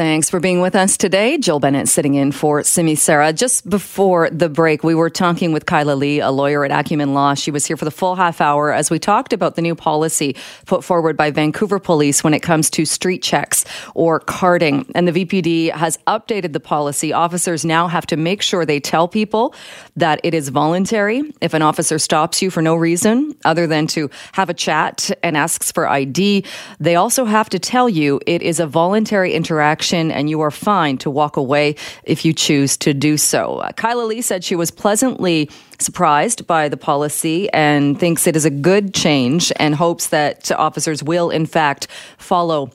Thanks for being with us today. Jill Bennett sitting in for Simi Sara. Just before the break, we were talking with Kyla Lee, a lawyer at Acumen Law. She was here for the full half hour as we talked about the new policy put forward by Vancouver Police when it comes to street checks or carding. And the VPD has updated the policy. Officers now have to make sure they tell people that it is voluntary. If an officer stops you for no reason other than to have a chat and asks for ID, they also have to tell you it is a voluntary interaction and you are fine to walk away if you choose to do so. Uh, Kyla Lee said she was pleasantly surprised by the policy and thinks it is a good change and hopes that officers will, in fact, follow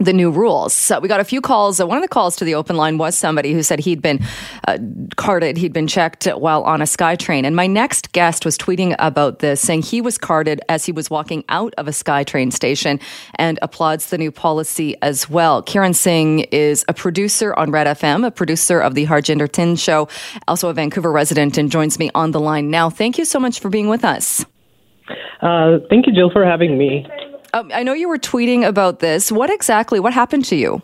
the new rules. So we got a few calls. Uh, one of the calls to the open line was somebody who said he'd been uh, carded, he'd been checked while on a SkyTrain. And my next guest was tweeting about this, saying he was carded as he was walking out of a SkyTrain station and applauds the new policy as well. Kiran Singh is a producer on Red FM, a producer of the Harjinder Thind Show, also a Vancouver resident, and joins me on the line now. Thank you so much for being with us. Uh, thank you, Jill, for having me. Um, I know you were tweeting about this. What exactly? What happened to you?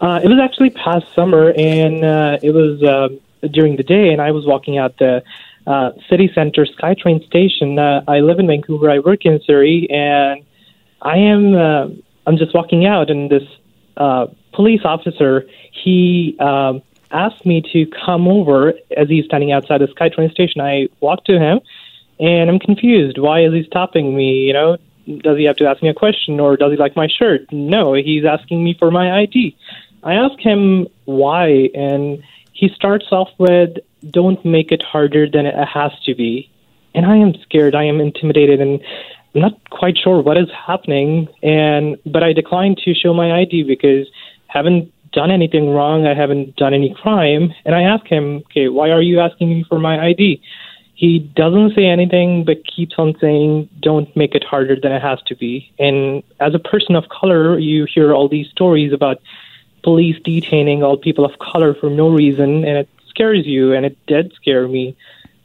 Uh, it was actually past summer, and uh, it was uh, during the day, and I was walking out the uh, city center SkyTrain station. Uh, I live in Vancouver. I work in Surrey, and I am uh, I'm just walking out, and this uh, police officer he um, asked me to come over as he's standing outside the SkyTrain station. I walked to him, and I'm confused. Why is he stopping me? You know, does he have to ask me a question or does he like my shirt? No, he's asking me for my ID. I ask him why, and he starts off with, don't make it harder than it has to be. And I am scared, I am intimidated, and I'm not quite sure what is happening. And but I decline to show my ID because I haven't done anything wrong, I haven't done any crime. And I ask him, okay, why are you asking me for my ID? He doesn't say anything but keeps on saying don't make it harder than it has to be. And as a person of color you hear all these stories about police detaining all people of color for no reason and it scares you and it did scare me.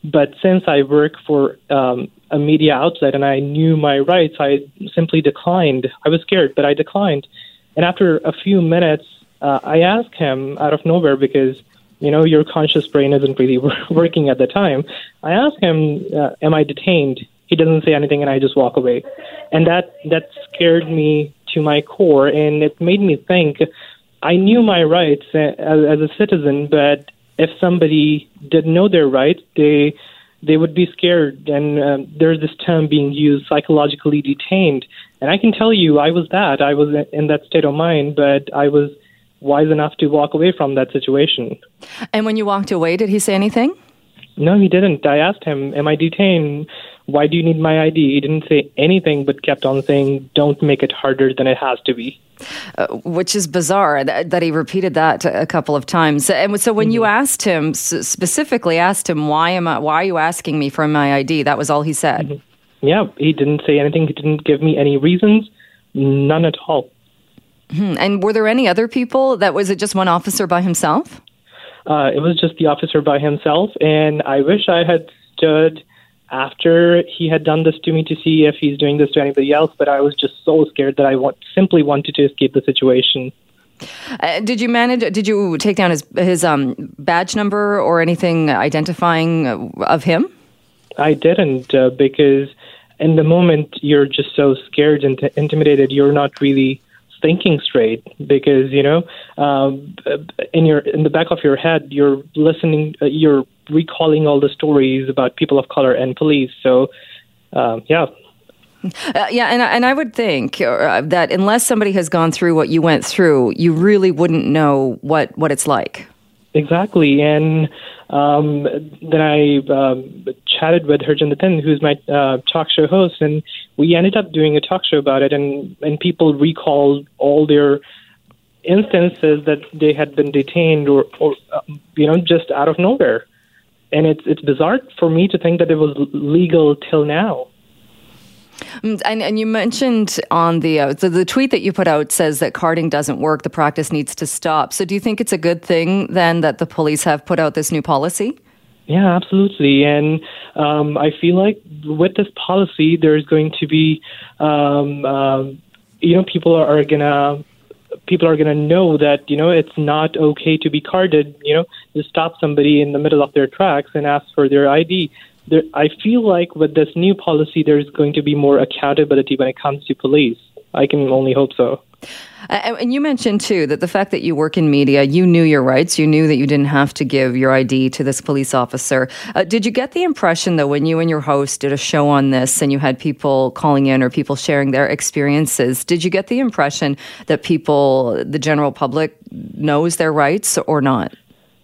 But since i work for um, a media outlet and i knew my rights i simply declined. I was scared but i declined. And after a few minutes uh, i asked him out of nowhere because you know, your conscious brain isn't really working at the time. I ask him, uh, "Am I detained?" He doesn't say anything, and I just walk away, and that that scared me to my core, and it made me think. I knew my rights as, as a citizen, but if somebody didn't know their rights, they they would be scared. And uh, there's this term being used, psychologically detained. And I can tell you, I was that. I was in that state of mind, but I was wise enough to walk away from that situation. And when you walked away, did he say anything? No, he didn't. I asked him, Am I detained? Why do you need my ID? He didn't say anything, but kept on saying, Don't make it harder than it has to be. Uh, which is bizarre that, that, he repeated that a couple of times. And so when mm-hmm. you asked him, specifically asked him, why, am I, why are you asking me for my ID? That was all he said. Mm-hmm. Yeah, he didn't say anything. He didn't give me any reasons, none at all. Hmm. And were there any other people? That was it just one officer by himself? Uh, it was just the officer by himself, and I wish I had stood after he had done this to me to see if he's doing this to anybody else. But I was just so scared that I want, simply wanted to escape the situation. Uh, did you manage? Did you take down his his um, badge number or anything identifying of him? I didn't uh, because in the moment you're just so scared and t- intimidated. You're not really thinking straight because you know um, in your in the back of your head you're listening uh, you're recalling all the stories about people of color and police. So um, yeah. Uh, yeah, and and I would think uh, that unless somebody has gone through what you went through, you really wouldn't know what what it's like. Exactly, and um, then I um, chatted with Harjinder Thind, who's my uh, talk show host, and we ended up doing a talk show about it. And, and people recalled all their instances that they had been detained or, or uh, you know, just out of nowhere. And it's it's bizarre for me to think that it was legal till now. Mm, and, and you mentioned on the, uh, the the tweet that you put out says that carding doesn't work. The practice needs to stop. So, do you think it's a good thing then that the police have put out this new policy? Yeah, absolutely. And um, I feel like with this policy, there's going to be, um, uh, you know, people are, are gonna people are gonna know that you know it's not okay to be carded. You know, to stop somebody in the middle of their tracks and ask for their ID there, I feel like with this new policy, there's going to be more accountability when it comes to police. I can only hope so. Uh, and you mentioned too that the fact that you work in media, you knew your rights. You knew that you didn't have to give your ID to this police officer. Uh, did you get the impression, though, when you and your host did a show on this and you had people calling in or people sharing their experiences, did you get the impression that people, the general public, knows their rights or not?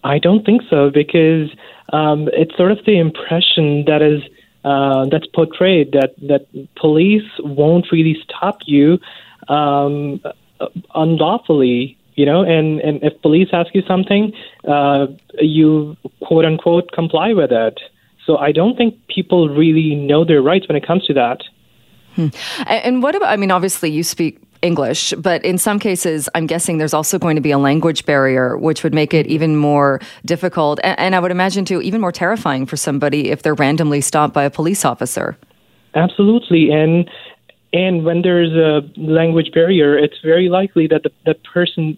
I don't think so because um, it's sort of the impression that is uh, that's portrayed that that police won't really stop you um, unlawfully. You know, and, and if police ask you something, uh, you quote unquote comply with it. So I don't think people really know their rights when it comes to that. Hmm. And what about? I mean, obviously, you speak English, but in some cases, I'm guessing there's also going to be a language barrier, which would make it even more difficult. And, and, I would imagine, too, even more terrifying for somebody if they're randomly stopped by a police officer. Absolutely. And and when there's a language barrier, it's very likely that the, that person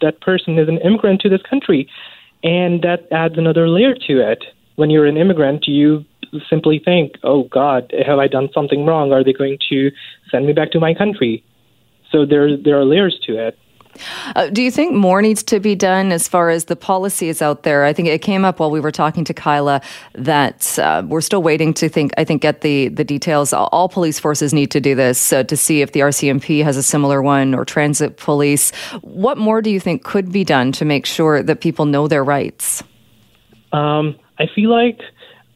that person is an immigrant to this country, and that adds another layer to it. When you're an immigrant, you simply think, "Oh God, have I done something wrong? Are they going to send me back to my country?" So there there are layers to it. Uh, do you think more needs to be done as far as the policies out there? I think it came up while we were talking to Kyla that uh, we're still waiting to think. I think get the the details. All police forces need to do this uh, to see if the RCMP has a similar one or transit police. What more do you think could be done to make sure that people know their rights? Um, I feel like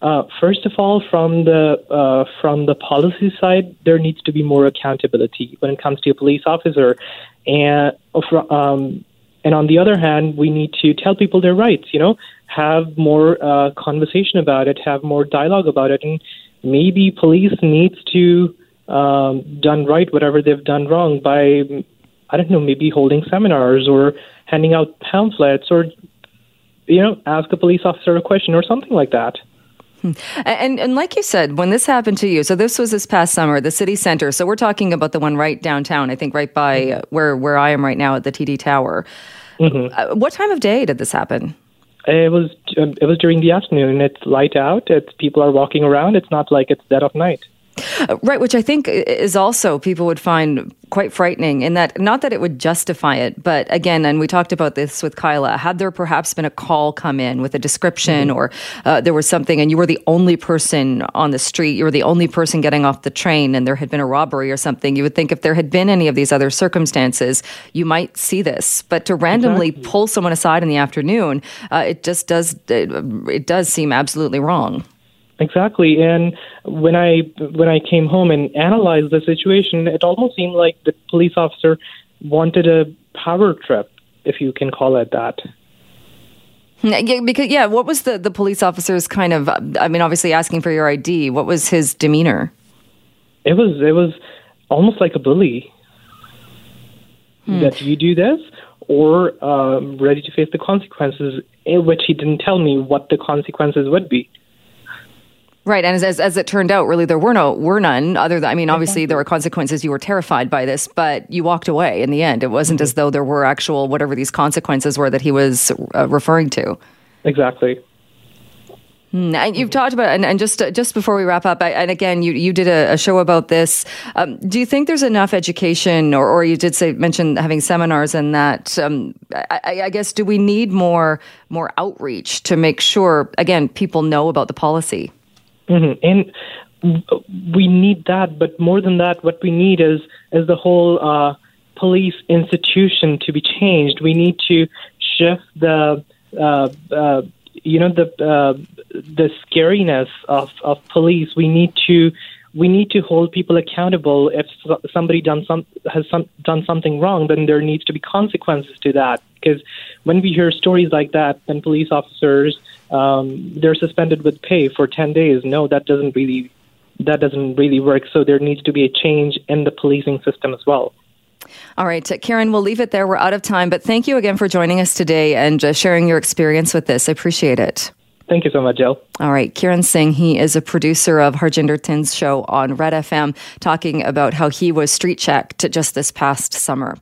uh, first of all, from the uh, from the policy side, there needs to be more accountability when it comes to a police officer, and um, and on the other hand, we need to tell people their rights. You know, have more uh, conversation about it, have more dialogue about it, and maybe police needs to um, done right whatever they've done wrong by I don't know, maybe holding seminars or handing out pamphlets or you know, ask a police officer a question or something like that. Hmm. And and like you said, when this happened to you, so this was this past summer, the city center. So we're talking about the one right downtown. I think right by mm-hmm. where where I am right now at the TD Tower. Mm-hmm. Uh, what time of day did this happen? It was um, it was during the afternoon. It's light out. It's people are walking around. It's not like it's dead of night. Uh, right, which I think is also people would find quite frightening in that not that it would justify it, but again, and we talked about this with Kyla, had there perhaps been a call come in with a description mm-hmm. or uh, there was something and you were the only person on the street, you were the only person getting off the train and there had been a robbery or something, you would think if there had been any of these other circumstances, you might see this. But to randomly exactly. pull someone aside in the afternoon, uh, it just does, it, it does seem absolutely wrong. Exactly, and when I when I came home and analyzed the situation, it almost seemed like the police officer wanted a power trip, if you can call it that. Yeah, because yeah, what was the the police officer's kind of? I mean, obviously asking for your ID. What was his demeanor? It was it was almost like a bully. Hmm. That you do this, or um, ready to face the consequences, in which he didn't tell me what the consequences would be. Right, and as, as, as it turned out, really there were no were none. Other than I mean, obviously there were consequences. You were terrified by this, but you walked away in the end. It wasn't mm-hmm. as though there were actual whatever these consequences were that he was uh, referring to. Exactly. Hmm, and you've talked about, and, and just just before we wrap up, I, and again, you you did a, a show about this. Um, do you think there's enough education, or, or you did say mention having seminars, and that um, I, I, guess do we need more more outreach to make sure again people know about the policy? Mm-hmm. And we need that, but more than that, what we need is is the whole uh, police institution to be changed. We need to shift the uh, uh, you know the uh, the scariness of, of police. We need to we need to hold people accountable. If somebody done some has some, done something wrong, then there needs to be consequences to that. Because when we hear stories like that, then police officers um, they're suspended with pay for 10 days. No, that doesn't really that doesn't really work. So there needs to be a change in the policing system as well. All right, Kieran, we'll leave it there. We're out of time, but thank you again for joining us today and uh, sharing your experience with this. I appreciate it. Thank you so much, Jill. All right. Kieran Singh, he is a producer of Harjinder Thind's show on Red FM, talking about how he was street checked just this past summer.